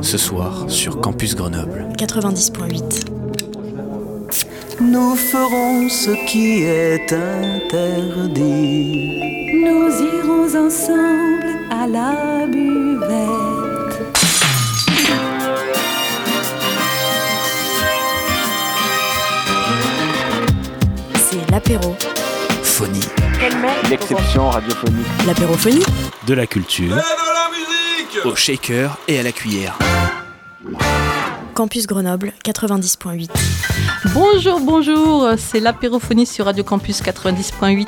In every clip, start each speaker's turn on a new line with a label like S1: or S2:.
S1: ce soir sur Campus Grenoble.
S2: 90.8.
S3: Nous ferons ce qui est interdit.
S4: Nous irons ensemble à la buvette.
S2: C'est l'apéro.
S1: Phonie.
S5: L'exception radiophonique.
S2: L'apérophonie
S1: De la culture. Au shaker et à la cuillère.
S2: Campus Grenoble 90.8.
S6: Bonjour, bonjour, c'est l'apérophonie sur Radio Campus 90.8.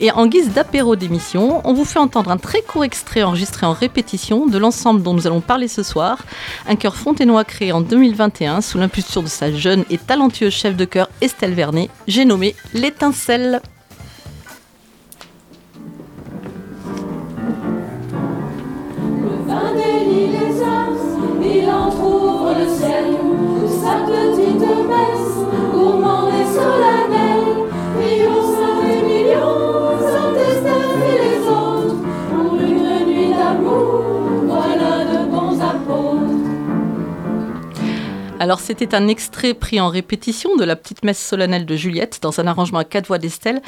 S6: Et en guise d'apéro d'émission, on vous fait entendre un très court extrait enregistré en répétition de l'ensemble dont nous allons parler ce soir. Un chœur fontainois créé en 2021 sous l'impulsion de sa jeune et talentueuse chef de chœur Estelle Vernet. J'ai nommé L'étincelle.
S7: sola.
S6: Alors c'était un extrait pris en répétition de la petite messe solennelle de Juliette dans un arrangement à quatre voix d'Estelle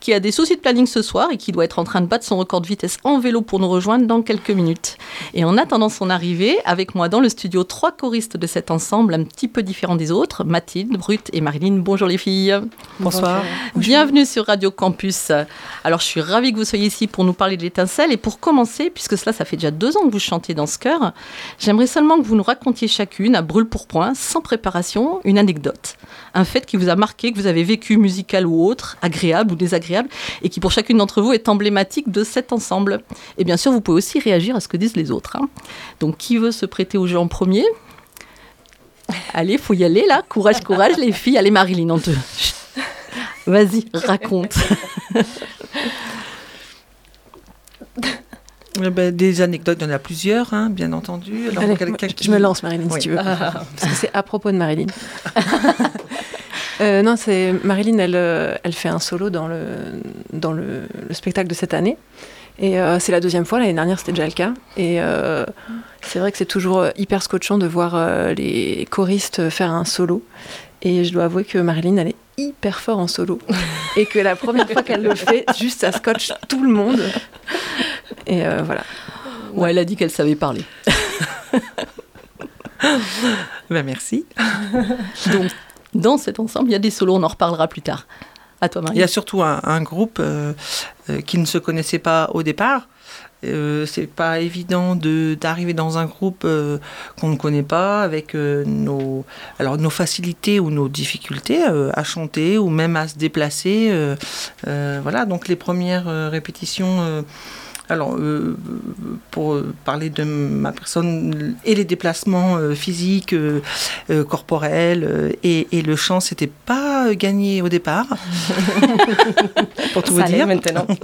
S6: qui a des soucis de planning ce soir et qui doit être en train de battre son record de vitesse en vélo pour nous rejoindre dans quelques minutes. Et en attendant son arrivée, avec moi dans le studio, trois choristes de cet ensemble un petit peu différents des autres, Mathilde, Brut et Marilyn. Bonjour les filles.
S3: Bonsoir.
S6: Bienvenue sur Radio Campus. Alors je suis ravie que vous soyez ici pour nous parler de l'étincelle et pour commencer, puisque cela ça fait déjà deux ans que vous chantez dans ce chœur, j'aimerais seulement que vous nous racontiez chacune à brûle pour point, sans préparation, une anecdote, un fait qui vous a marqué, que vous avez vécu musical ou autre, agréable ou désagréable, et qui pour chacune d'entre vous est emblématique de cet ensemble. Et bien sûr, vous pouvez aussi réagir à ce que disent les autres. hein. Donc qui veut se prêter au jeu en premier? Allez, faut y aller là. Courage, courage, les filles. Allez, Marilyn, on te. Vas-y, raconte.
S8: Eh ben, des anecdotes, il y en a plusieurs, hein, bien entendu. Alors,
S9: Allez,
S8: quelqu'un
S9: moi,
S8: qui-
S9: Je me lance, Marilyn,
S8: Oui.
S9: si tu veux. Parce que c'est à propos de Marilyn. Euh, non, c'est Marilyn, elle, euh, elle fait un solo dans le, dans le, le spectacle de cette année. Et euh, c'est la deuxième fois, l'année dernière c'était déjà le cas. Et euh, c'est vrai que c'est toujours hyper scotchant de voir euh, les choristes faire un solo. Et je dois avouer que Marilyn, elle est hyper fort en solo. Et que la première fois qu'elle le fait, juste ça scotche tout le monde. Et euh, voilà.
S6: Ouais, elle a dit qu'elle savait parler.
S8: Ben, merci.
S6: Donc, dans cet ensemble, il y a des solos, on en reparlera plus tard. À toi,
S8: Il y
S6: Marie.
S8: a surtout un, un groupe euh, euh, qui ne se connaissait pas au départ. Euh, c'est pas évident de d'arriver dans un groupe euh, qu'on ne connaît pas avec euh, nos alors nos facilités ou nos difficultés à chanter ou même à se déplacer voilà. Donc les premières répétitions alors, euh, pour euh, parler de ma personne et les déplacements euh, physiques, euh, corporels euh, et, et le chant, c'était pas gagné au départ, pour tout vous
S9: Ça
S8: dire.
S9: maintenant.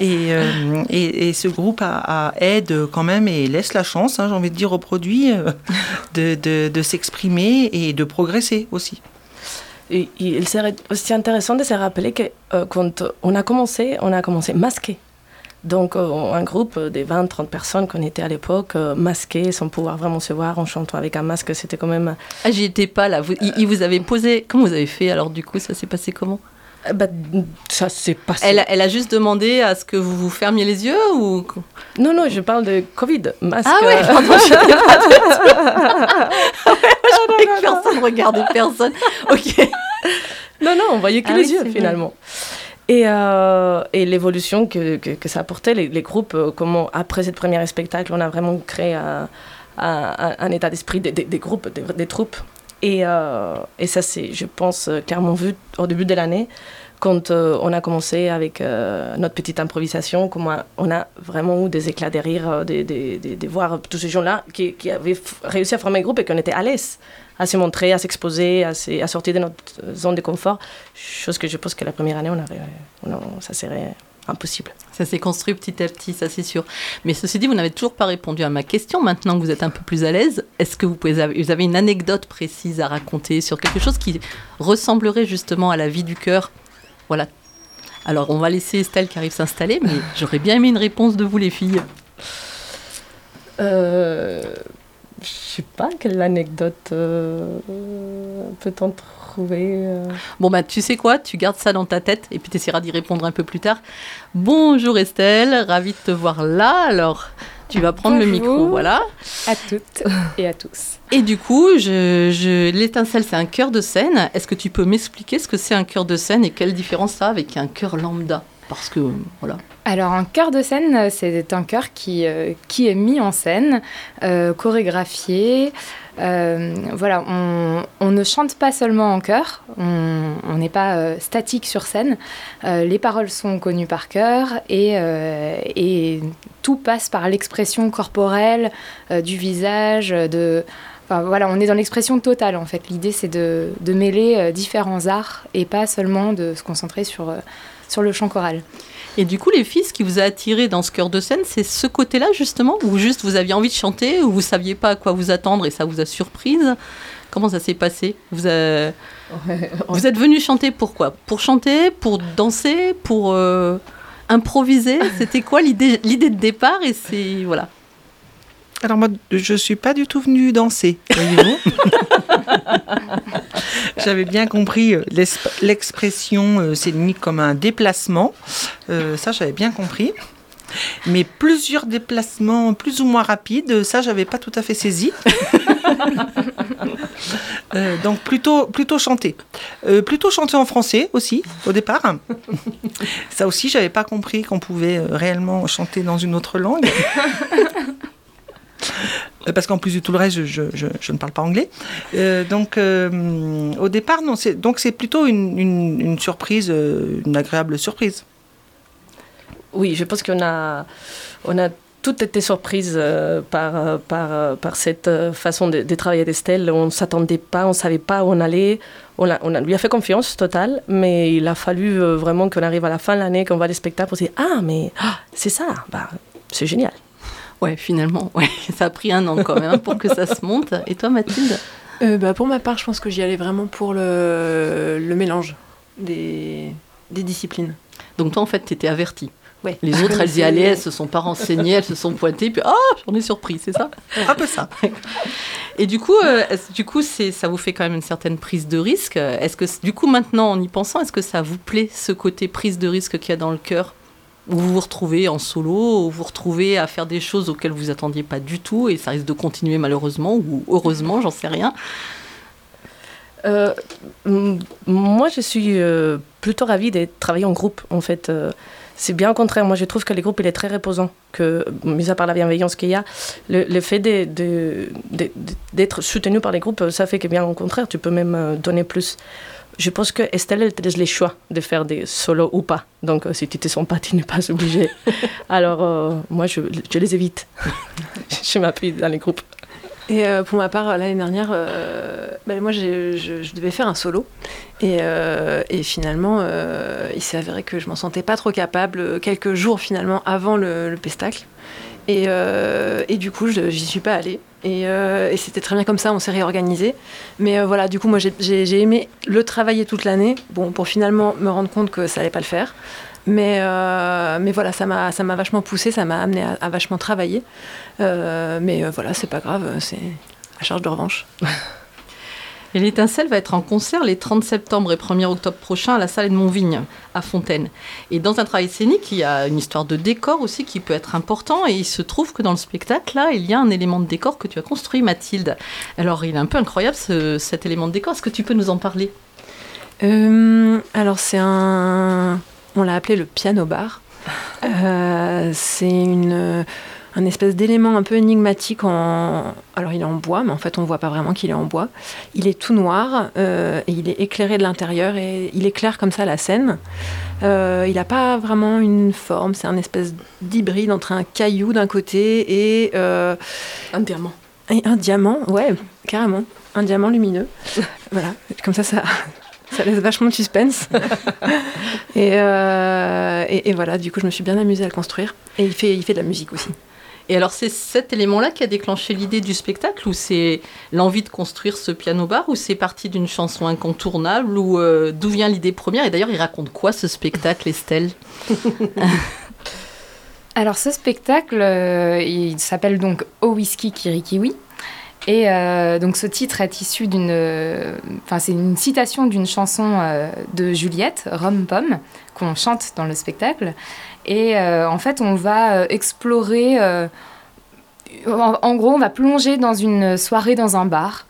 S8: Et, euh, et, et ce groupe a, a aide quand même et laisse la chance, hein, j'ai envie de dire, aux produits euh, de, de, de s'exprimer et de progresser aussi.
S10: Et il serait aussi intéressant de se rappeler que euh, quand on a commencé, on a commencé masqué. Donc euh, un groupe de 20-30 personnes qu'on était à l'époque, euh, masqués, sans pouvoir vraiment se voir, en chantant avec un masque, c'était quand même...
S6: Ah, j'y étais pas là. Vous, il, il vous avait posé. Comment vous avez fait alors du coup Ça s'est passé comment?
S10: Euh, bah, ça s'est passé.
S6: elle, a- elle a juste demandé à ce que vous vous fermiez les yeux ou
S10: Non, non, je parle de Covid, masque.
S6: Ah
S10: euh,
S6: pardon, je que personne regardait personne. Ok.
S10: Non, non, on voyait que
S6: Ah
S10: les
S6: oui,
S10: yeux
S6: vrai.
S10: Euh, et l'évolution que, ça apportait, les, groupes, euh, comment après cette première spectacle, on a vraiment créé un, un, état d'esprit des, groupes, des, troupes. Et, euh, ça, c'est, je pense, euh, clairement vu au début de l'année, quand euh, on a commencé avec euh, notre petite improvisation, comment on a vraiment eu des éclats de rire, euh, de, voir tous ces gens-là qui, qui avaient réussi à former un groupe et qu'on était à l'aise à se montrer, à s'exposer, à, se- à sortir de notre zone de confort. Chose que je pense que la première année, on avait, on- ça serait impossible.
S6: Ça s'est construit petit à petit, ça c'est sûr. Mais ceci dit, vous n'avez toujours pas répondu à ma question. Maintenant que vous êtes un peu plus à l'aise, est-ce que vous, pouvez, vous avez une anecdote précise à raconter sur quelque chose qui ressemblerait justement à la vie du cœur? Voilà. Alors, on va laisser Estelle qui arrive s'installer, mais j'aurais bien aimé une réponse de vous, les filles.
S10: Euh, je sais pas quelle anecdote euh, peut-on trouver. euh.
S6: Bon, bah, tu sais quoi? Tu gardes ça dans ta tête et puis tu essaieras d'y répondre un peu plus tard. Bonjour Estelle, ravie de te voir là. Alors, tu vas prendre le micro, voilà.
S11: à toutes et à tous.
S6: Et du coup, je, je- l'étincelle, c'est un cœur de scène. Est-ce que tu peux m'expliquer ce que c'est un cœur de scène et quelle différence ça a avec un cœur lambda? Parce que, voilà.
S11: Alors, un chœur de scène, c'est un chœur qui, euh, qui est mis en scène, euh, chorégraphié. Euh, voilà, on, on ne chante pas seulement en chœur, on n'est pas statique sur scène. Les paroles sont connues par cœur et, et tout passe par l'expression corporelle du visage, de... Enfin, voilà, on est dans l'expression totale en fait. L'idée c'est de, de mêler euh, différents arts et pas seulement de se concentrer sur, euh, sur le chant choral.
S6: Et du coup, les filles, ce qui vous a attiré dans ce cœur de scène, c'est ce côté-là, justement Ou juste vous aviez envie de chanter, ou vous saviez pas à quoi vous attendre et ça vous a surprise Comment ça s'est passé? Vous, a- vous êtes venu chanter pourquoi Pour chanter Pour danser Pour euh, improviser? C'était quoi l'idée l'idée de départ? Et c'est. Voilà.
S8: Alors moi, je suis pas du tout venue danser, voyez-vous. J'avais bien compris euh, l'expression euh, scénique comme un déplacement. Euh, ça, j'avais bien compris. Mais plusieurs déplacements plus ou moins rapides, ça, j'avais pas tout à fait saisi. Euh, donc plutôt, plutôt chanter. Euh, plutôt chanter en français aussi, au départ. Ça aussi, j'avais pas compris qu'on pouvait réellement chanter dans une autre langue. Euh, Parce qu'en plus de tout le reste, je, ne parle pas anglais. Euh, donc, euh, au départ, non. c'est- Donc, c'est plutôt une, surprise, une agréable surprise.
S10: Oui, je pense qu'on a, on a toutes été surprises par, par, par cette façon de, travailler d'Estelle. On ne s'attendait pas, on ne savait pas où on allait. On, a- on a- lui a fait confiance totale, mais il a fallu vraiment qu'on arrive à la fin de l'année, qu'on voit les spectacles, pour se dire Ah, mais ah, c'est ça, bah, c'est génial.
S6: Ouais, finalement, ouais, ça a pris un an quand même pour que ça se monte. Et toi, Mathilde?
S9: Euh, bah, pour ma part, je pense que j'y allais vraiment pour le, le mélange des, des disciplines.
S6: Donc toi, en fait, t'étais avertie.
S9: Ouais.
S6: Les autres, elles y allaient, elles se sont pas renseignées, elles se sont pointées, puis ah, j'en ai surpris, c'est ça?
S8: Un peu ça.
S6: Et du coup, euh, du coup, c'est, ça vous fait quand même une certaine prise de risque? Est-ce que, du coup, maintenant, en y pensant, est-ce que ça vous plaît ce côté prise de risque qu'il y a dans le cœur, où vous vous retrouvez en solo, où vous vous retrouvez à faire des choses auxquelles vous attendiez pas du tout, et ça risque de continuer malheureusement ou heureusement, j'en sais rien.
S10: Euh, moi, je suis euh, plutôt ravie de travailler en groupe, en fait. Euh, c'est bien au contraire. Moi, je trouve que les groupes, il est très reposant. Que, mis à part la bienveillance qu'il y a, le, le fait d'être soutenu par les groupes, ça fait que bien au contraire, tu peux même donner plus. Je pense que Estelle, elle te laisse les choix de faire des solos ou pas. Donc, euh, si tu te sens pas, tu n'es pas obligé. Alors, euh, moi, je, les évite. je m'appuie dans les groupes.
S9: Et euh, pour ma part, l'année dernière, ben, moi, je, devais faire un solo. Et, finalement, il s'est avéré que je m'en sentais pas trop capable quelques jours finalement avant le, le pestacle. Et, et du coup, je- j'y suis pas allée. Et, euh, et c'était très bien comme ça, on s'est réorganisé. Mais euh, voilà, du coup, moi, j'ai- aimé le travailler toute l'année, pour finalement me rendre compte que ça allait pas le faire. Mais, euh, mais voilà, ça m'a vachement poussé, ça m'a amené à, à vachement travailler. Mais voilà, c'est pas grave, c'est à charge de revanche.
S6: Et l'étincelle va être en concert les 30 septembre et 1er octobre prochains à la salle de Montvigne, à Fontaine. Et dans un travail scénique, il y a une histoire de décor aussi qui peut être important. Et il se trouve que dans le spectacle, là, il y a un élément de décor que tu as construit, Mathilde. Alors, il est un peu incroyable ce- cet élément de décor. Est-ce que tu peux nous en parler?
S9: Euh, alors c'est un, on l'a appelé le piano bar. Euh, c'est une, un espèce d'élément un peu énigmatique en, alors il est en bois, mais en fait on voit pas vraiment qu'il est en bois. Il est tout noir euh, et il est éclairé de l'intérieur et il éclaire comme ça la scène. Euh, il n'a pas vraiment une forme, c'est un espèce d'hybride entre un caillou d'un côté et euh,
S10: Un diamant.
S9: et un diamant, ouais, carrément. Un diamant lumineux. voilà, comme ça, ça, ça laisse vachement de suspense. et, euh, et, et voilà, du coup, je me suis bien amusée à le construire. Et il fait, il fait de la musique aussi.
S6: Et alors, c'est cet élément-là qui a déclenché l'idée du spectacle, ou c'est l'envie de construire ce piano-bar, ou c'est parti d'une chanson incontournable, ou euh, d'où vient l'idée première? Et d'ailleurs, il raconte quoi ce spectacle, Estelle?
S11: Alors ce spectacle, euh, il s'appelle donc Au Whisky Kirikiwi. Et euh, donc ce titre est issu d'une... Enfin c'est une citation d'une chanson de Juliette, Rome Pomme, qu'on chante dans le spectacle. Et euh, en fait on va explorer... En, en, gros on va plonger dans une soirée dans un bar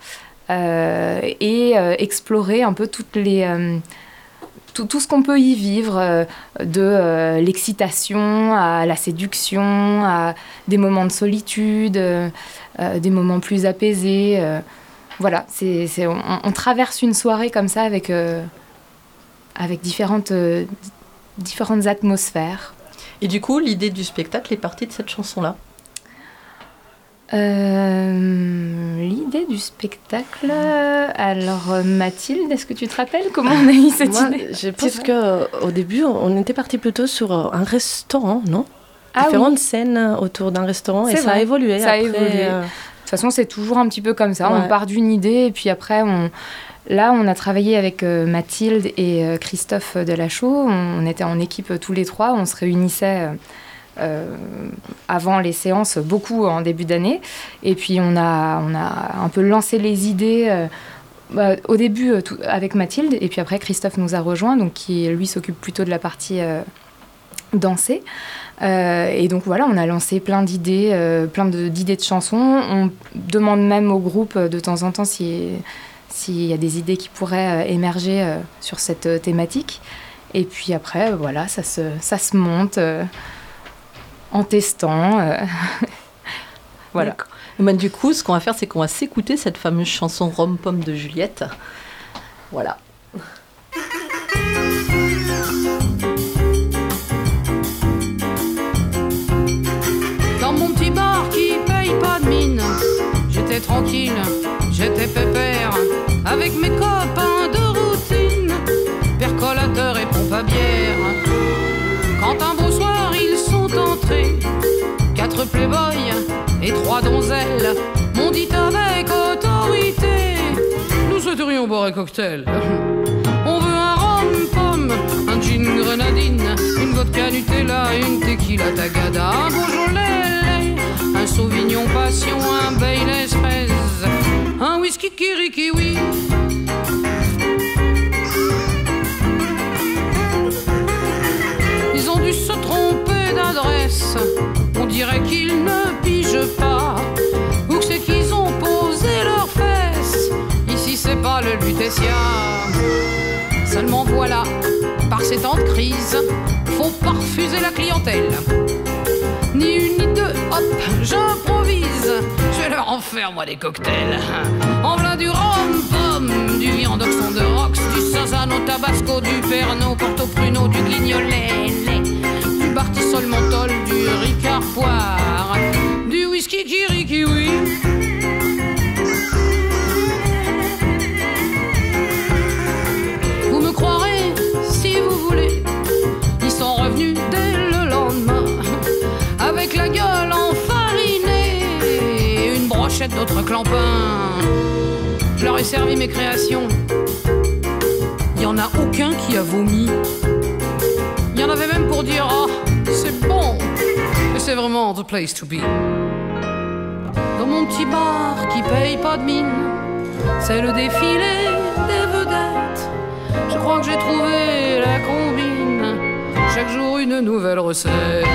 S11: et explorer un peu tout, ce qu'on peut y vivre, euh, de euh, l'excitation à la séduction, à des moments de solitude, euh, des moments plus apaisés. voilà, c'est, on, on, traverse une soirée comme ça avec, avec différentes, différentes atmosphères.
S6: Et du coup, l'idée du spectacle est partie de cette chanson-là
S11: euh, L'idée du spectacle. Alors, Mathilde, est-ce que tu te rappelles comment on a eu cette
S10: Moi,
S11: idée
S10: Je pense qu'au début, on était parti plutôt sur un restaurant, non
S11: ah,
S10: Différentes
S11: oui.
S10: scènes autour d'un restaurant et ça a évolué.
S11: Ça a
S10: après,
S11: évolué.
S10: euh,
S11: De toute façon, c'est toujours un petit peu comme ça.
S10: Ouais.
S11: On part d'une idée et puis après, on... là, on a travaillé avec euh, Mathilde et euh, Christophe Delachaux. On, était en équipe euh, tous les trois. On se réunissait. avant les séances, beaucoup en début d'année. Et puis on a, on a un peu lancé les idées bah, au début avec Mathilde, et puis après Christophe nous a rejoint, donc lui s'occupe plutôt de la partie euh, danser. Euh, et donc voilà, on a lancé plein d'idées, plein d'idées de chansons. On demande même au groupe de temps en temps si- s'il y a des idées qui pourraient euh, émerger euh, sur cette euh, thématique. Et puis après, euh, voilà, ça se, ça se monte euh, en testant. euh. voilà.
S6: Eh ben, du coup, ce qu'on va faire, c'est qu'on va s'écouter cette fameuse chanson Rome-Pomme de Juliette. Voilà.
S12: Dans mon petit bar qui paye pas de mine, j'étais tranquille, j'étais pépère, avec mes copains de routine, percolateur et pompe à bière. Quand un beau soir ils sont entrés, quatre playboys et trois donzelles m'ont dit avec autorité, nous souhaiterions boire un cocktail. On veut un rhum pomme, un gin grenadine, une vodka Nutella, une tequila tagada, un Beaujolais, un Sauvignon passion, un Baileys fraise, un whisky kirikiwi. Ils ont dû se tromper d'adresse, on dirait qu'ils ne pigent pas, que c'est qu'ils ont posé leurs fesses. Ici c'est pas le Lutetia. Seulement voilà, par ces temps de crise, faut pas refuser la clientèle. Faire moi des cocktails. En plein du rhum pomme, du viandoxon de rox, du sazano tabasco, du perno, porto pruno, du guignolet, du bartisol menthol, du ricard poire, du whisky kirikiwi. Vous brochette d'autres clampins. Je leur ai servi mes créations. Il y en a aucun qui a vomi. Il y en avait même pour dire oh c'est bon. Et c'est vraiment the place to be. Dans mon petit bar qui paye pas de mine, c'est le défilé des vedettes. Je crois que j'ai trouvé la combine. Chaque jour une nouvelle recette.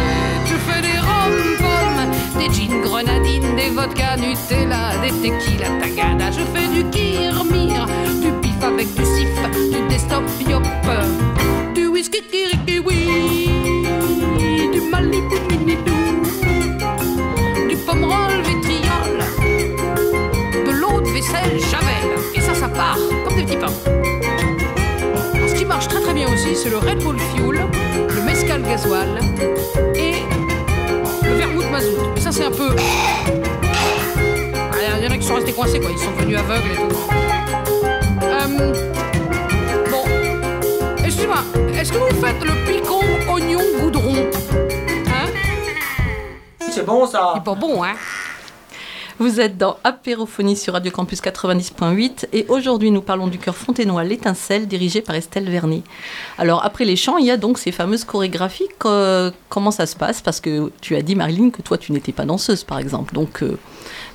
S12: Des gin grenadines, des vodka Nutella, des tequila tagada. Je fais du kirmir, du pif avec du sif, du desktop yop, du whisky kirikiwi, du malibu minidou, du pomerol vitriol, de l'eau de vaisselle Javel. Et ça, ça part comme des petits pains. Ce qui marche très très bien aussi, c'est le Red Bull Fuel, le Mescal Gasoil et le Vermouth Mazout. C'est un peu. Il y en a qui sont restés coincés, quoi. Ils sont devenus aveugles et tout. Euh, Bon. Excuse-moi, est-ce que vous faites le picon oignon goudron? Hein?
S8: C'est bon ça
S12: Il est pas bon, hein?
S6: Vous êtes dans Apérophonie sur Radio Campus 90.8 et aujourd'hui nous parlons du chœur fontainois L'étincelle dirigé par Estelle Vernet. Alors après les chants, il y a donc ces fameuses chorégraphies. Comment ça se passe? Parce que tu as dit Marilyn que toi tu n'étais pas danseuse par exemple. Donc euh,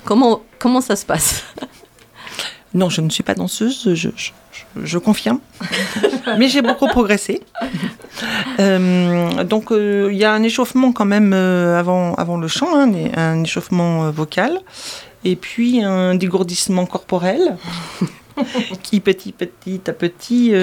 S6: comment, comment ça se passe?
S8: Non, je ne suis pas danseuse, je, je- confirme. Mais j'ai beaucoup progressé. Euh, donc, euh, il y a un échauffement quand même euh, avant, avant le chant, hein, un échauffement vocal, et puis un dégourdissement corporel. qui petit petit à petit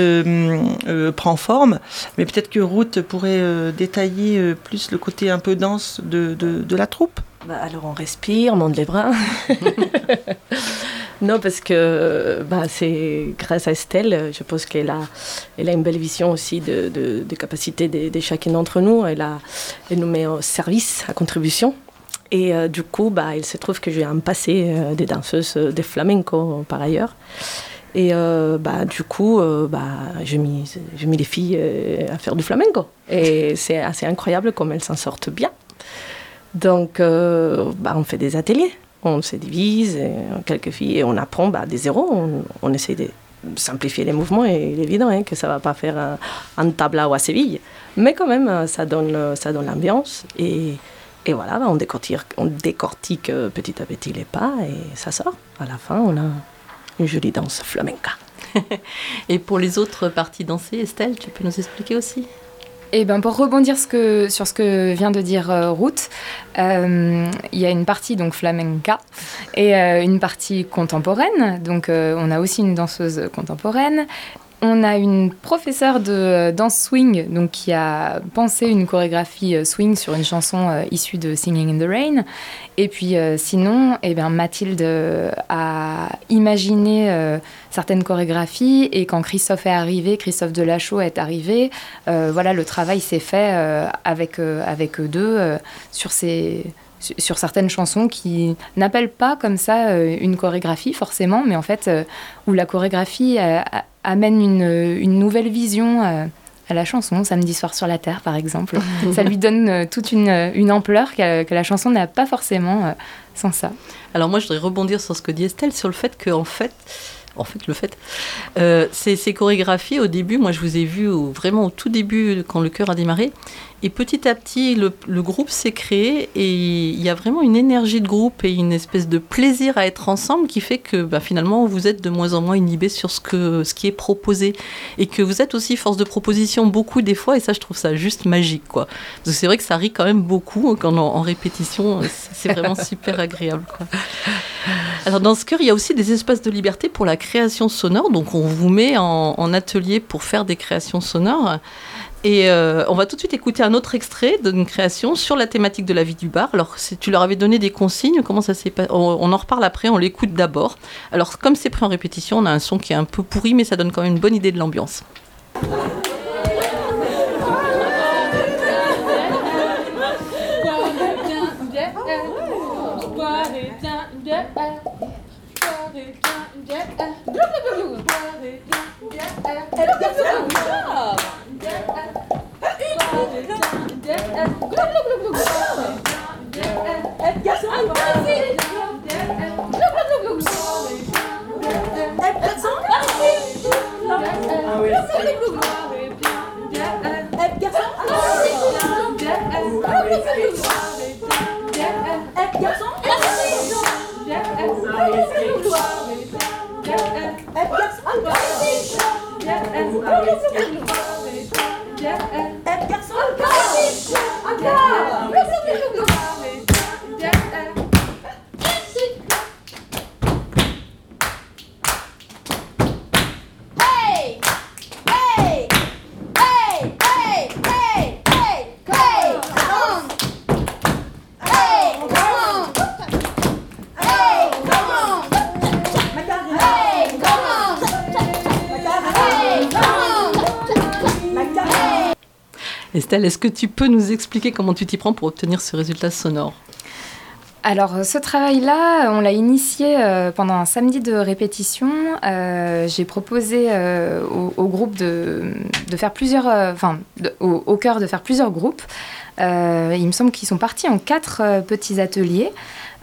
S8: prend forme, mais peut-être que Ruth pourrait détailler plus le côté un peu dense de, de- de la troupe.
S10: Bah, alors on respire, on monte les bras. non, parce que bah, c'est grâce à Estelle, je pense qu'elle a, elle a une belle vision aussi de, de, de capacité de, chacun d'entre nous. Elle, a, nous met au service, à contribution. Et euh, du coup, bah, il se trouve que j'ai un passé euh, des danseuses euh, de flamenco par ailleurs. Et euh, du coup, bah, j'ai mis, mis les filles à faire du flamenco. Et c'est assez incroyable comme elles s'en sortent bien. Donc, euh, bah, on fait des ateliers, on se divise, quelques filles, et on apprend bah, des zéros. On, essaie de simplifier les mouvements, et il est évident hein, que ça va pas faire un, un tablao à Séville. Mais quand même, euh, ça donne, euh, ça donne l'ambiance. Et, voilà, bah, on décortique, on décortique petit à petit les pas, et ça sort. À la fin, on a une jolie danse flamenca.
S6: Et pour les autres parties dansées, Estelle, tu peux nous expliquer aussi?
S11: Et ben pour rebondir sur ce que vient de dire euh, Ruth, euh, il y a une partie donc flamenca et euh, une partie contemporaine. Donc on a aussi une danseuse contemporaine. On a une professeure de euh, danse swing donc qui a pensé une chorégraphie euh, swing sur une chanson euh, issue de Singing in the Rain. Et puis sinon, eh bien, Mathilde a imaginé certaines chorégraphies et quand Christophe est arrivé, Christophe Delachaux est arrivé, voilà, le travail s'est fait avec, avec eux deux sur, ces, sur certaines chansons qui n'appellent pas comme ça euh, une chorégraphie forcément, mais en fait euh, où la chorégraphie euh, amène une, une nouvelle vision. à la chanson, Samedi soir sur la Terre, par exemple. ça lui donne toute une, une ampleur que, que la chanson n'a pas forcément sans ça.
S6: Alors moi, je voudrais rebondir sur ce que dit Estelle, sur le fait que, en fait, en fait, le fait, euh, ces, ces chorégraphies, au début, moi, je vous ai vu au- vraiment au tout début, quand le chœur a démarré, et petit à petit, le, le groupe s'est créé, et il y a vraiment une énergie de groupe et une espèce de plaisir à être ensemble qui fait que, bah, finalement, vous êtes de moins en moins inhibé sur ce, que, ce qui est proposé, et que vous êtes aussi force de proposition beaucoup des fois, et ça, je trouve ça juste magique, quoi. Parce que c'est vrai que ça rit quand même beaucoup hein, quand en, en répétition, c'est c'est vraiment super agréable, quoi. Alors dans ce cœur, il y a aussi des espaces de liberté pour la création sonore. Donc on vous met en, atelier pour faire des créations sonores. Et euh, on va tout de suite écouter un autre extrait d'une création sur la thématique de la vie du bar. Alors tu leur avais donné des consignes, comment ça s'est passé on, on en reparle après, on l'écoute d'abord. Alors comme c'est pris en répétition, on a un son qui est un peu pourri, mais ça donne quand même une bonne idée de l'ambiance.
S7: Yes, I'm Alles
S6: klar. Est-ce que tu peux nous expliquer comment tu t'y prends pour obtenir ce résultat sonore
S11: Alors, ce travail-là, on l'a initié euh, pendant un samedi de répétition. Euh, J'ai proposé euh, au, groupe de, faire plusieurs, au, chœur de faire plusieurs groupes. Il me semble qu'ils sont partis en quatre petits ateliers.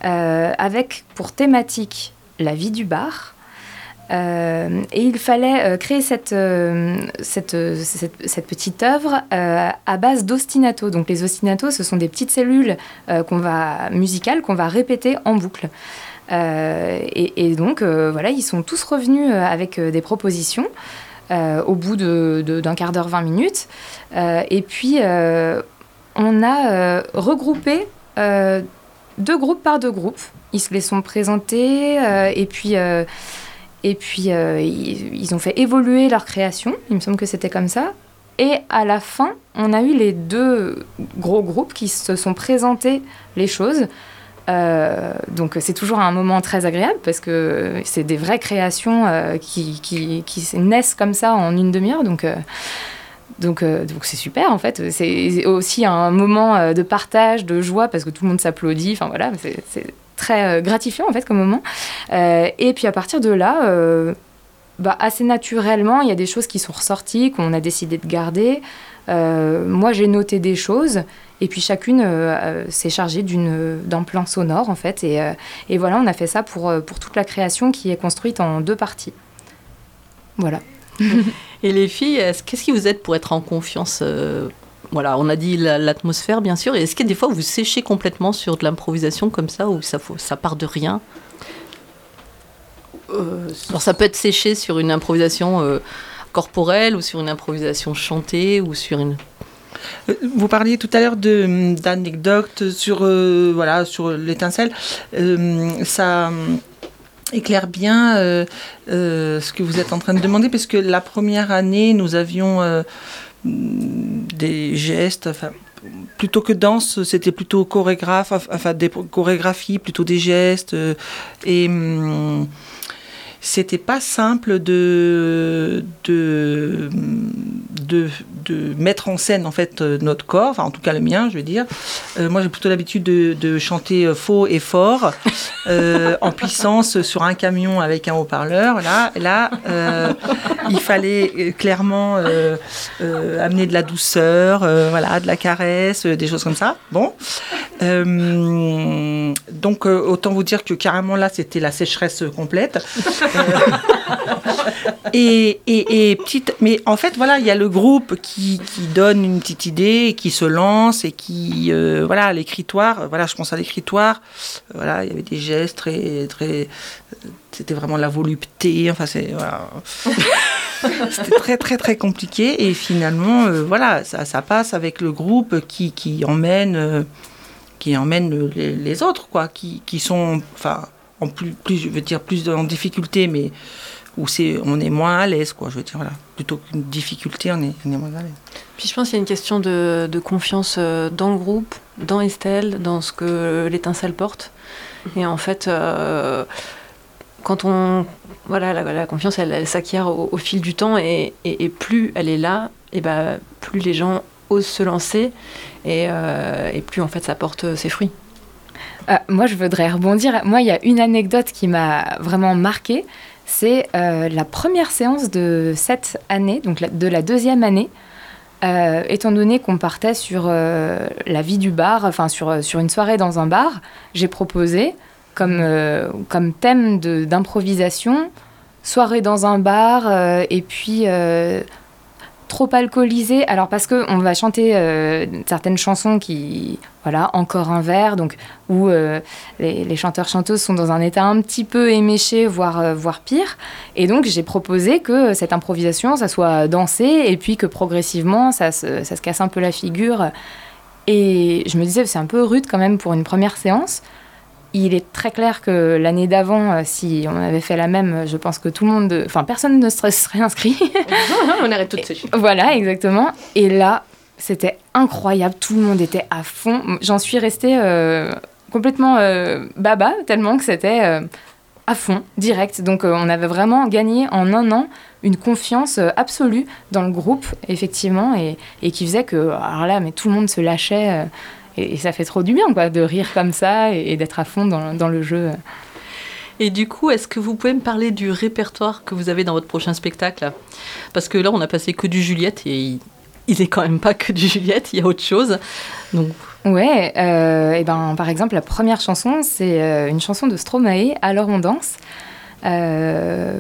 S11: avec pour thématique la vie du bar. Et il fallait créer cette, cette, cette, petite œuvre à base d'ostinato. Donc les ostinatos, ce sont des petites cellules qu'on va, musicales qu'on va répéter en boucle. Et, donc voilà, ils sont tous revenus avec des propositions. au bout d'un quart d'heure, 20 minutes. et puis, on a regroupé deux groupes par deux groupes. Ils se les sont présentés euh, et puis, euh, et puis euh, ils, ont fait évoluer leur création. Il me semble que c'était comme ça. Et à la fin, on a eu les deux gros groupes qui se sont présentés les choses. donc c'est toujours un moment très agréable parce que c'est des vraies créations qui, qui, naissent comme ça en une demi-heure. Donc donc, euh, c'est super en fait. C'est aussi un moment euh, de partage, de joie parce que tout le monde s'applaudit. Enfin voilà, très euh, gratifiant en fait comme moment. et puis à partir de là, bah, assez naturellement, il y a des choses qui sont ressorties, qu'on a décidé de garder. moi, j'ai noté des choses. Et puis chacune s'est chargée d'un plan sonore en fait. Et, et, voilà, on a fait ça pour, pour toute la création qui est construite en deux parties. Voilà.
S6: Et les filles, qu'est-ce qui vous aide pour être en confiance euh, Voilà, on a dit l'atmosphère, bien sûr. Et est-ce que des fois vous séchez complètement sur de l'improvisation comme ça, ou ça, ça part de rien euh, Alors ça peut être séché sur une improvisation euh, corporelle, ou sur une improvisation chantée, ou sur une...
S8: Vous parliez tout à l'heure d'anecdotes sur, voilà, sur l'étincelle. ça éclaire bien euh, euh, ce que vous êtes en train de demander, parce que la première année, nous avions euh, des gestes, plutôt que danse, c'était plutôt chorégraphe, enfin des chorégraphies, plutôt des gestes. et hum, c'était pas simple de, de, de, de, mettre en scène en fait euh, notre corps, enfin en tout cas le mien, je veux dire. Euh, moi, j'ai plutôt l'habitude de, de, chanter euh, faux et fort, en puissance sur un camion avec un haut-parleur. Là, là, il fallait clairement amener de la douceur, voilà, de la caresse, des choses comme ça. Bon, donc autant vous dire que carrément là, c'était la sécheresse complète. Et, et, petite, mais en fait, voilà, il y a le groupe qui, donne une petite idée, qui se lance et qui, euh, voilà, l'écritoire. Voilà, je pense à l'écritoire. Voilà, il y avait des gestes très, très, c'était vraiment la volupté. Enfin, c'est très très très compliqué et finalement euh, voilà ça, passe avec le groupe qui, emmène euh, qui emmène les, les, autres quoi qui, qui sont enfin plus, plus, je veux dire, plus en difficulté, mais où c'est, on est moins à l'aise, quoi. Je veux dire, voilà. Plutôt qu'une difficulté, on est, on est, moins à l'aise.
S9: Puis je pense qu'il y a une question de, de, confiance euh, dans le groupe, dans Estelle, dans ce que l'étincelle porte. Et en fait, euh, quand on. Voilà, la, confiance, elle, s'acquiert au, fil du temps et, et, plus elle est là, et ben plus les gens osent se lancer et, euh, et plus en fait ça porte ses fruits.
S11: Euh, moi, je voudrais rebondir. Moi, il y a une anecdote qui m'a vraiment marquée. C'est euh, la première séance de cette année, donc de la deuxième année. Euh, étant donné qu'on partait sur la vie du bar, enfin sur, sur une soirée dans un bar, j'ai proposé comme, comme thème d'improvisation soirée dans un bar et puis trop alcoolisé. Alors parce que on va chanter euh, certaines chansons qui, voilà, encore un verre, donc où euh, les, chanteurs chanteuses sont dans un état un petit peu éméché, voire euh, voire pire. Et donc j'ai proposé que cette improvisation, ça soit dansé et puis que progressivement ça se, ça se casse un peu la figure. Et je me disais c'est un peu rude quand même pour une première séance il est très clair que l'année d'avant, euh, si on avait fait la même, je pense que tout le monde, enfin personne ne serait inscrit.
S10: on aurait toutes ces
S11: Voilà, exactement. Et là, c'était incroyable, tout le monde était à fond. J'en suis restée euh, complètement euh, baba, tellement que c'était à fond, direct. Donc on avait vraiment gagné en un an une confiance absolue dans le groupe, effectivement, et, et qui faisait que, alors là, mais tout le monde se lâchait. Et, ça fait trop du bien, quoi, de rire comme ça et, d'être à fond dans, dans, le jeu.
S6: Et du coup, est-ce que vous pouvez me parler du répertoire que vous avez dans votre prochain spectacle? Parce que là, on a passé que du Juliette et il n'est quand même pas que du Juliette, il y a autre chose. Donc
S11: Ouais, euh, et ben, par exemple, la première chanson, c'est euh, une chanson de Stromae, Alors on danse. Euh,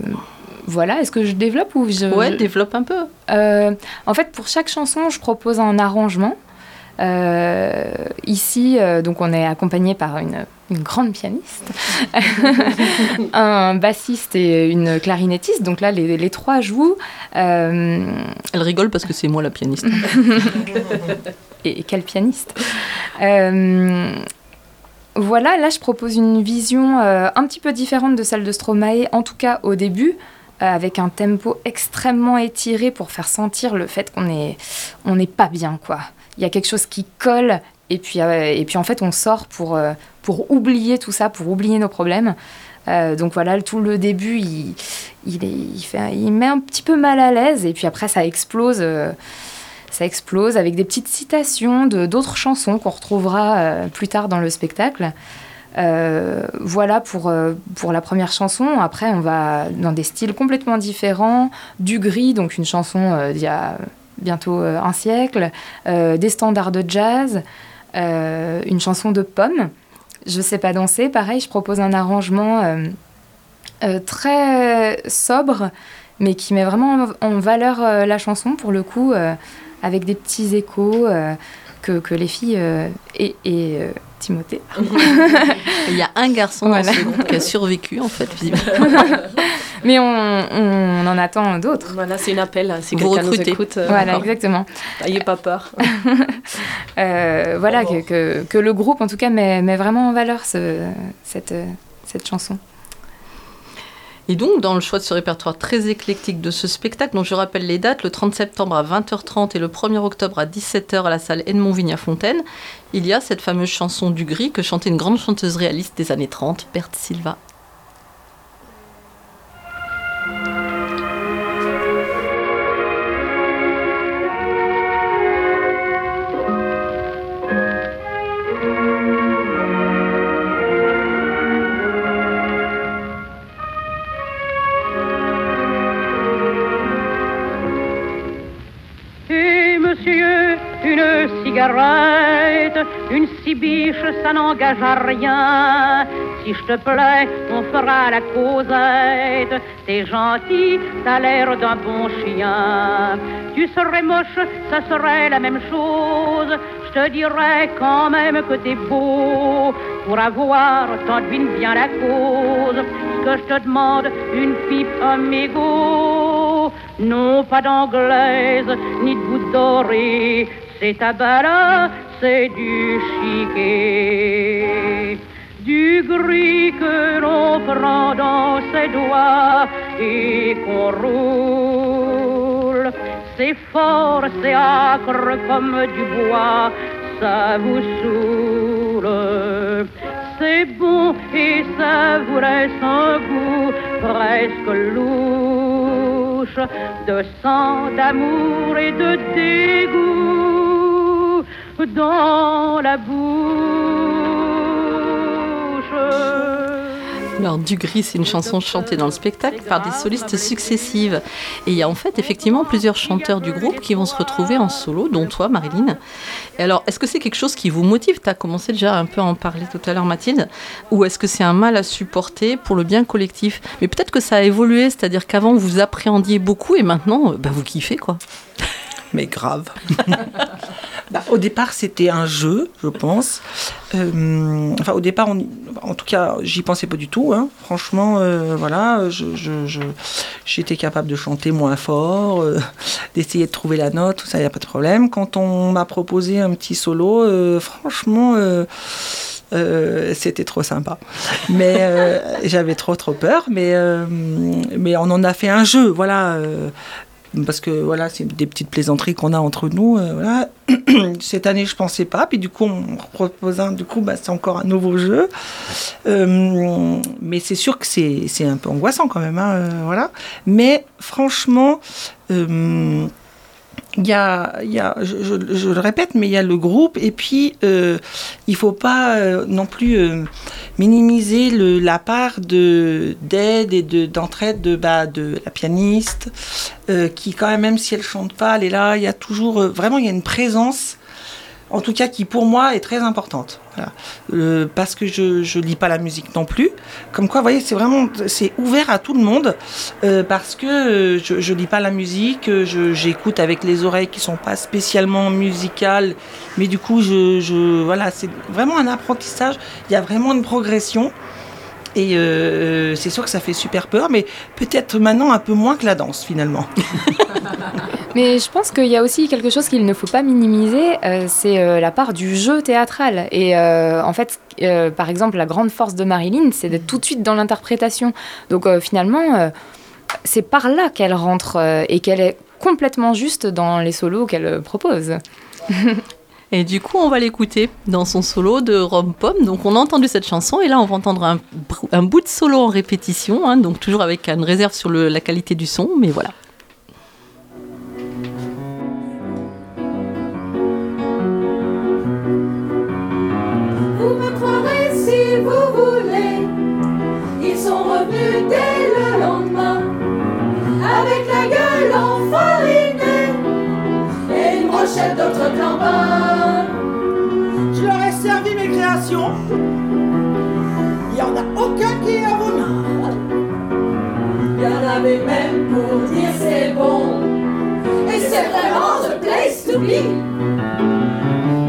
S11: voilà, est-ce que je développe ou je...
S6: Ouais, développe un peu.
S11: Euh, en fait, pour chaque chanson, je propose un arrangement. Euh, ici, euh, donc, on est accompagné par une, une grande pianiste, un bassiste et une clarinettiste. Donc là, les, les trois jouent. Euh,
S6: Elle rigole parce que c'est moi la pianiste.
S11: et, et quel pianiste Voilà, là, je propose une vision euh, un petit peu différente de celle de Stromae, en tout cas au début euh, avec un tempo extrêmement étiré pour faire sentir le fait qu'on est on n'est pas bien quoi. Il y a quelque chose qui colle et puis euh, et puis en fait on sort pour euh, pour oublier tout ça, pour oublier nos problèmes. Euh, donc voilà, tout le début, il, il, est- il fait, il met un petit peu mal à l'aise et puis après ça explose. ça explose avec des petites citations de d'autres chansons qu'on retrouvera plus tard dans le spectacle. Voilà pour, pour la première chanson. Après, on va dans des styles complètement différents. Du gris, donc une chanson d'il y a bientôt euh, un siècle. Euh, des standards de jazz. euh, une chanson de pomme. Je sais pas danser. Pareil, je propose un arrangement très sobre, mais qui met vraiment en, valeur la chanson pour le coup, avec des petits échos que, les filles et, Timothée.
S6: Il y a un garçon
S11: Voilà.
S6: dans ce groupe qui a survécu, en fait, visiblement.
S11: Mais on, on en attend d'autres.
S10: Voilà, c'est une appel. hein, Si
S6: Vous
S10: quelqu'un nous
S6: recrutez.
S10: écoute, euh,
S11: Voilà, exactement.
S10: N'ayez pas peur.
S11: Euh, voilà, que, que, que le groupe, en tout cas, met, met vraiment en valeur ce- cette, cette chanson.
S6: Et donc, dans le choix de ce répertoire très éclectique de ce spectacle, dont je rappelle les dates, le 30 septembre à 20h30 et le 1er octobre à 17h à la salle Edmond Vigna-Fontaine, il y a cette fameuse chanson du gris que chantait une grande chanteuse réaliste des années 30, Berthe Silva.
S13: À rien. Si je te plais, on fera la causette. T'es gentil, t'as l'air d'un bon chien. Tu serais moche, ça serait la même chose. Je te dirais quand même que t'es beau. Pour avoir, t'en devines bien la cause. Ce que je te demande, une pipe, un mégot. Non, pas d'anglaise, ni de goutte dorée. C'est tabac, c'est du chiquet. Du gris que l'on prend dans ses doigts et qu'on roule. C'est fort, c'est âcre comme du bois, ça vous saoule. C'est bon et ça vous laisse un goût presque louche de sang, d'amour et de dégoût dans la bouche.
S6: Alors, Du Gris, c'est une chanson chantée dans le spectacle par des solistes successives. Et il y a en fait effectivement plusieurs chanteurs du groupe qui vont se retrouver en solo, dont toi, Marilyn. Et alors, est-ce que c'est quelque chose qui vous motive? Tu as commencé déjà un peu à en parler tout à l'heure, Mathilde. Ou est-ce que c'est un mal à supporter pour le bien collectif? Mais peut-être que ça a évolué, c'est-à-dire qu'avant, vous appréhendiez beaucoup et maintenant, euh, bah, vous kiffez, quoi.
S8: Mais grave. Bah, au départ, c'était un jeu, je pense. Euh, enfin, au départ, en tout cas, j'y pensais pas du tout. hein. Franchement, euh, voilà, j'étais capable de chanter moins fort, euh, d'essayer de trouver la note, tout ça, il n'y a pas de problème. Quand on m'a proposé un petit solo, franchement, c'était trop sympa. Mais j'avais trop, trop peur. Mais, mais on en a fait un jeu, voilà. Parce que voilà, c'est des petites plaisanteries qu'on a entre nous. euh, voilà. Cette année, je pensais pas. Puis du coup, on propose un. Du coup, bah, c'est encore un nouveau jeu. Euh, mais c'est sûr que c'est c'est un peu angoissant quand même. hein, euh, voilà. Mais franchement. Il y a, y a je, je- le répète, mais il y a le groupe et puis euh, il faut pas euh, non plus euh, minimiser le, la part de d'aide et de d'entraide de bah, de la pianiste qui quand même même si elle chante pas, elle est là. Il y a toujours vraiment il y a une présence en tout cas qui pour moi est très importante. Euh, parce que je je lis pas la musique non plus. Comme quoi, vous voyez, c'est vraiment c'est ouvert à tout le monde euh, parce que euh, je je lis pas la musique, j'écoute avec les oreilles qui sont pas spécialement musicales, mais du coup je voilà, c'est vraiment un apprentissage. Il y a vraiment une progression. Et euh, c'est sûr que ça fait super peur, mais peut-être maintenant un peu moins que la danse finalement.
S11: Mais je pense qu'il y a aussi quelque chose qu'il ne faut pas minimiser, euh, c'est euh, la part du jeu théâtral. Et euh, en fait, euh, par exemple, la grande force de Marilyn, c'est d'être tout de suite dans l'interprétation. Donc euh, finalement, euh, c'est par là qu'elle rentre euh, et qu'elle est complètement juste dans les solos qu'elle euh, propose.
S6: Et du coup, on va l'écouter dans son solo de Rome Pomme. Donc, on a entendu cette chanson et là, on va entendre un, bout de solo en répétition. hein, donc, toujours avec une réserve sur la qualité du son. Mais voilà.
S7: Vous me croirez si vous voulez. Ils sont revenus dès le lendemain, avec la gueule enfarinée brochette d'autres.
S14: Je leur ai servi mes créations. Il n'y en a aucun qui est abonnable.
S7: Il y en avait même pour dire c'est bon. Et c'est vraiment the place to be.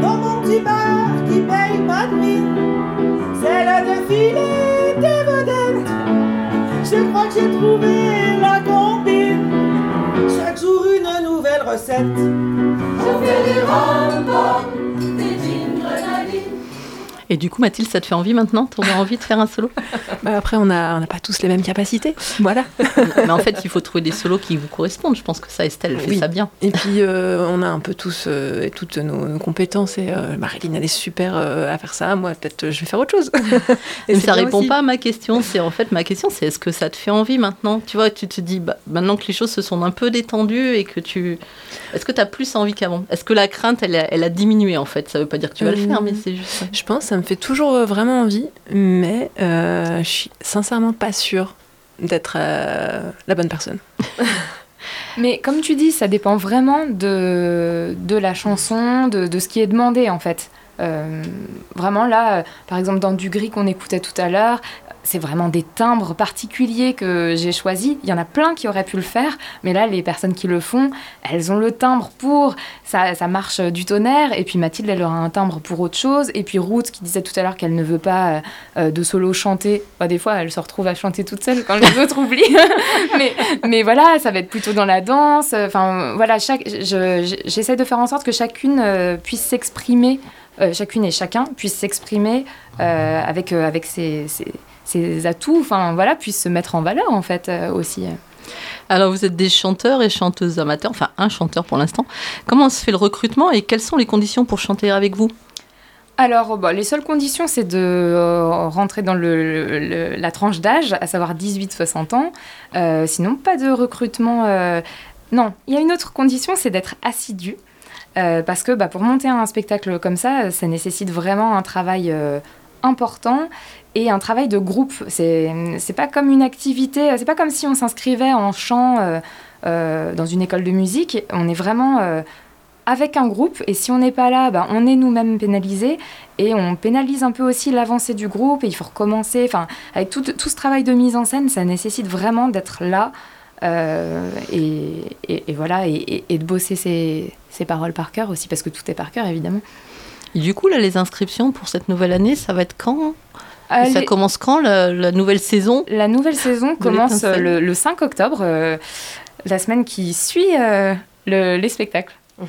S14: Dans mon petit bar qui paye pas de mine, c'est le défilé des vedettes. Je crois que j'ai trouvé la combine. Chaque jour une nouvelle recette.
S7: Je fais
S6: Et du coup, Mathilde, ça te fait envie maintenant? Tu as envie de faire un solo?
S9: Bah, après, on n'a on pas tous les mêmes capacités. Voilà.
S6: Mais en fait, il faut trouver des solos qui vous correspondent. Je pense que ça, Estelle fait
S9: Oui.
S6: ça bien.
S9: Et puis, euh, on a un peu tous euh, et toutes nos, nos compétences. Et euh, Marilyn, elle est super euh, à faire ça. Moi, peut-être, je vais faire autre chose. Et
S6: Mais ça répond
S9: aussi.
S6: pas à ma question. C'est en fait ma question, c'est est-ce que ça te fait envie maintenant? Tu vois, tu te dis bah, maintenant que les choses se sont un peu détendues et que tu, est-ce que tu as plus envie qu'avant? Est-ce que la crainte, elle a, elle a diminué en fait? Ça veut pas dire que tu vas le faire, mais c'est juste. ça.
S9: Je pense ça me fait toujours euh, vraiment envie, mais euh, je suis sincèrement pas sûre d'être euh, la bonne personne.
S11: Mais comme tu dis, ça dépend vraiment de, de la chanson, de, de ce qui est demandé en fait. Vraiment là, par exemple dans Du Gris qu'on écoutait tout à l'heure, c'est vraiment des timbres particuliers que j'ai choisis. Il y en a plein qui auraient pu le faire, mais là, les personnes qui le font, elles ont le timbre pour, ça, ça marche du tonnerre. Et puis Mathilde, elle aura un timbre pour autre chose. Et puis Ruth, qui disait tout à l'heure qu'elle ne veut pas euh, euh, de solo chanter, bah, des fois, elle se retrouve à chanter toute seule quand les autres oublient. mais, mais voilà, ça va être plutôt dans la danse. Enfin, voilà, j'essaie de faire en sorte que chacune euh, puisse s'exprimer, chacune et chacun puisse s'exprimer avec, avec ses- ses atouts, enfin voilà, puisse se mettre en valeur en fait euh, aussi.
S6: Alors, vous êtes des chanteurs et chanteuses amateurs, enfin un chanteur pour l'instant. Comment se fait le recrutement et quelles sont les conditions pour chanter avec vous?
S11: Alors, bah, les seules conditions, c'est de euh, rentrer dans le, le- la tranche d'âge, à savoir 18-60 ans. Euh, sinon, pas de recrutement. euh, Non, il y a une autre condition, c'est d'être assidu. Parce que bah, pour monter un spectacle comme ça, ça nécessite vraiment un travail important et un travail de groupe. C'est pas comme une activité, c'est pas comme si on s'inscrivait en chant euh, euh, dans une école de musique. On est vraiment euh, avec un groupe et si on n'est pas là, bah, on est nous-mêmes pénalisés et on pénalise un peu aussi l'avancée du groupe et il faut recommencer. Enfin, avec tout, tout ce travail de mise en scène, ça nécessite vraiment d'être là. et, voilà, et, de bosser ses, ses paroles par cœur aussi, parce que tout est par cœur évidemment.
S6: Du coup, là, les inscriptions pour cette nouvelle année, ça va être quand
S11: Euh,
S6: Ça commence quand la, la nouvelle saison?
S11: La nouvelle saison commence
S6: l'étincelle.
S11: le, le 5 octobre, euh, la semaine qui suit euh, le- les spectacles.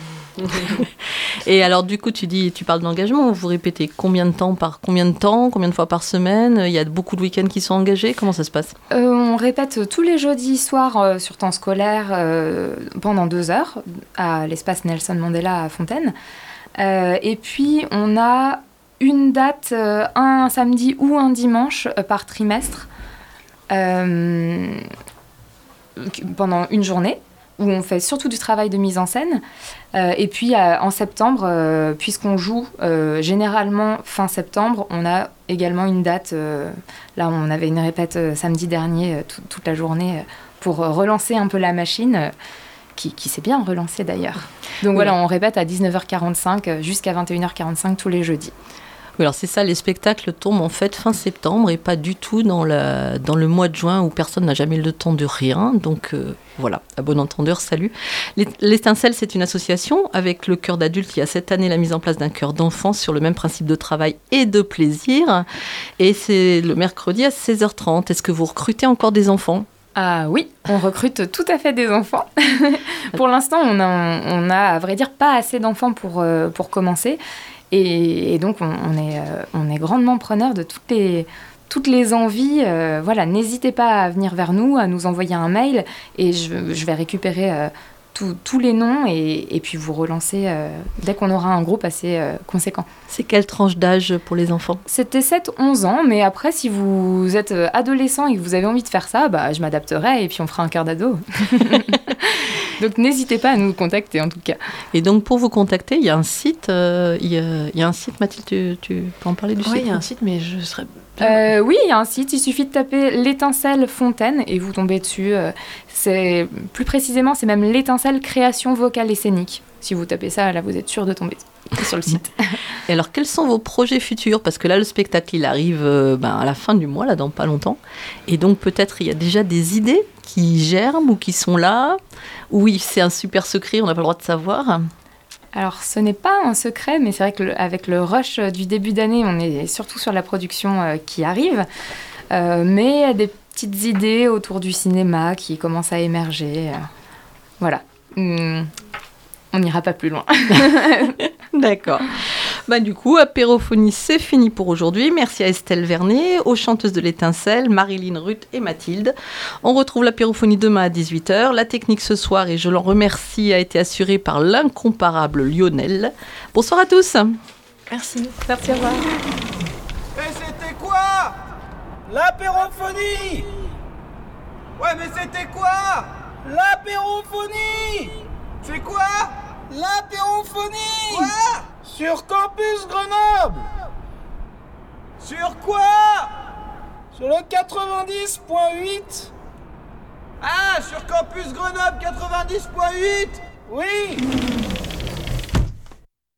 S6: Et alors, du coup, tu dis, tu parles d'engagement. Vous répétez combien de temps par combien de temps, combien de fois par semaine? Il y a beaucoup de week-ends qui sont engagés. Comment ça se passe?
S11: Euh, on répète tous les jeudis soirs euh, sur temps scolaire euh, pendant deux heures à l'espace Nelson Mandela à Fontaine. Euh, et puis on a une date, euh, un samedi ou un dimanche euh, par trimestre euh, pendant une journée. où on fait surtout du travail de mise en scène. Euh, et puis euh, en septembre, euh, puisqu'on joue généralement fin septembre, on a également une date. là, on avait une répète samedi dernier, tout- toute la journée, pour relancer un peu la machine, qui, qui s'est bien relancée d'ailleurs. Donc
S6: Oui.
S11: voilà, on répète à 19h45 euh, jusqu'à 21h45 tous les jeudis.
S6: Oui, alors c'est ça, les spectacles tombent en fait fin septembre et pas du tout dans, le mois de juin où personne n'a jamais le temps de rien. Donc euh, voilà, à bon entendeur, salut. L'É- L'Étincelle, c'est une association avec le cœur d'adulte qui a cette année la mise en place d'un cœur d'enfant sur le même principe de travail et de plaisir. Et c'est le mercredi à 16h30. Est-ce que vous recrutez encore des enfants?
S11: Ah oui, on recrute tout à fait des enfants. pour l'instant, on a, à vrai dire, pas assez d'enfants pour, euh, pour commencer. Et, et donc, on, on est, euh, on est grandement preneur de toutes les, toutes les envies. Euh, voilà, n'hésitez pas à venir vers nous, à nous envoyer un mail et je, je vais récupérer euh, tous- tous les noms et, et puis vous relancer euh, dès qu'on aura un groupe assez conséquent.
S6: C'est quelle tranche d'âge pour les enfants?
S11: C'était 7-11 ans, mais après, si vous êtes adolescent et que vous avez envie de faire ça, bah, je m'adapterai et puis on fera un cœur d'ado. Donc n'hésitez pas à nous contacter en tout cas.
S6: Et donc pour vous contacter, il y a un site, euh, il, y a, il y a un site, Mathilde, tu, tu peux en parler du
S9: Oui,
S6: site
S9: il y a un site, mais je serais.
S11: Euh, oui, il y a un site, il suffit de taper l'étincelle fontaine et vous tombez dessus. euh, C'est plus précisément, c'est même l'étincelle création vocale et scénique. Si vous tapez ça, là, vous êtes sûr de tomber sur le site.
S6: Et alors, quels sont vos projets futurs? Parce que là, le spectacle, il arrive euh, ben, à la fin du mois, là, dans pas longtemps. Et donc, peut-être, il y a déjà des idées qui germent ou qui sont là? Ou oui, c'est un super secret, on n'a pas le droit de savoir?
S11: Alors, ce n'est pas un secret, mais c'est vrai qu'avec le rush euh, du début d'année, on est surtout sur la production euh, qui arrive. Euh, mais il y a des petites idées autour du cinéma qui commencent à émerger. voilà. Hmm, on n'ira pas plus loin.
S6: D'accord. Bah, du coup, apérophonie, c'est fini pour aujourd'hui. Merci à Estelle Vernet, aux chanteuses de l'étincelle, Marilyn Ruth et Mathilde. On retrouve l'apérophonie demain à 18h. La technique ce soir, et je l'en remercie, a été assurée par l'incomparable Lionel. Bonsoir à tous.
S9: Merci.
S11: Merci, au revoir.
S14: Et c'était quoi? L'apérophonie Ouais, mais c'était quoi? L'apérophonie C'est quoi L'apérophonie Quoi Sur Campus Grenoble Sur quoi Sur le 90.8 Ah, sur Campus Grenoble 90.8 Oui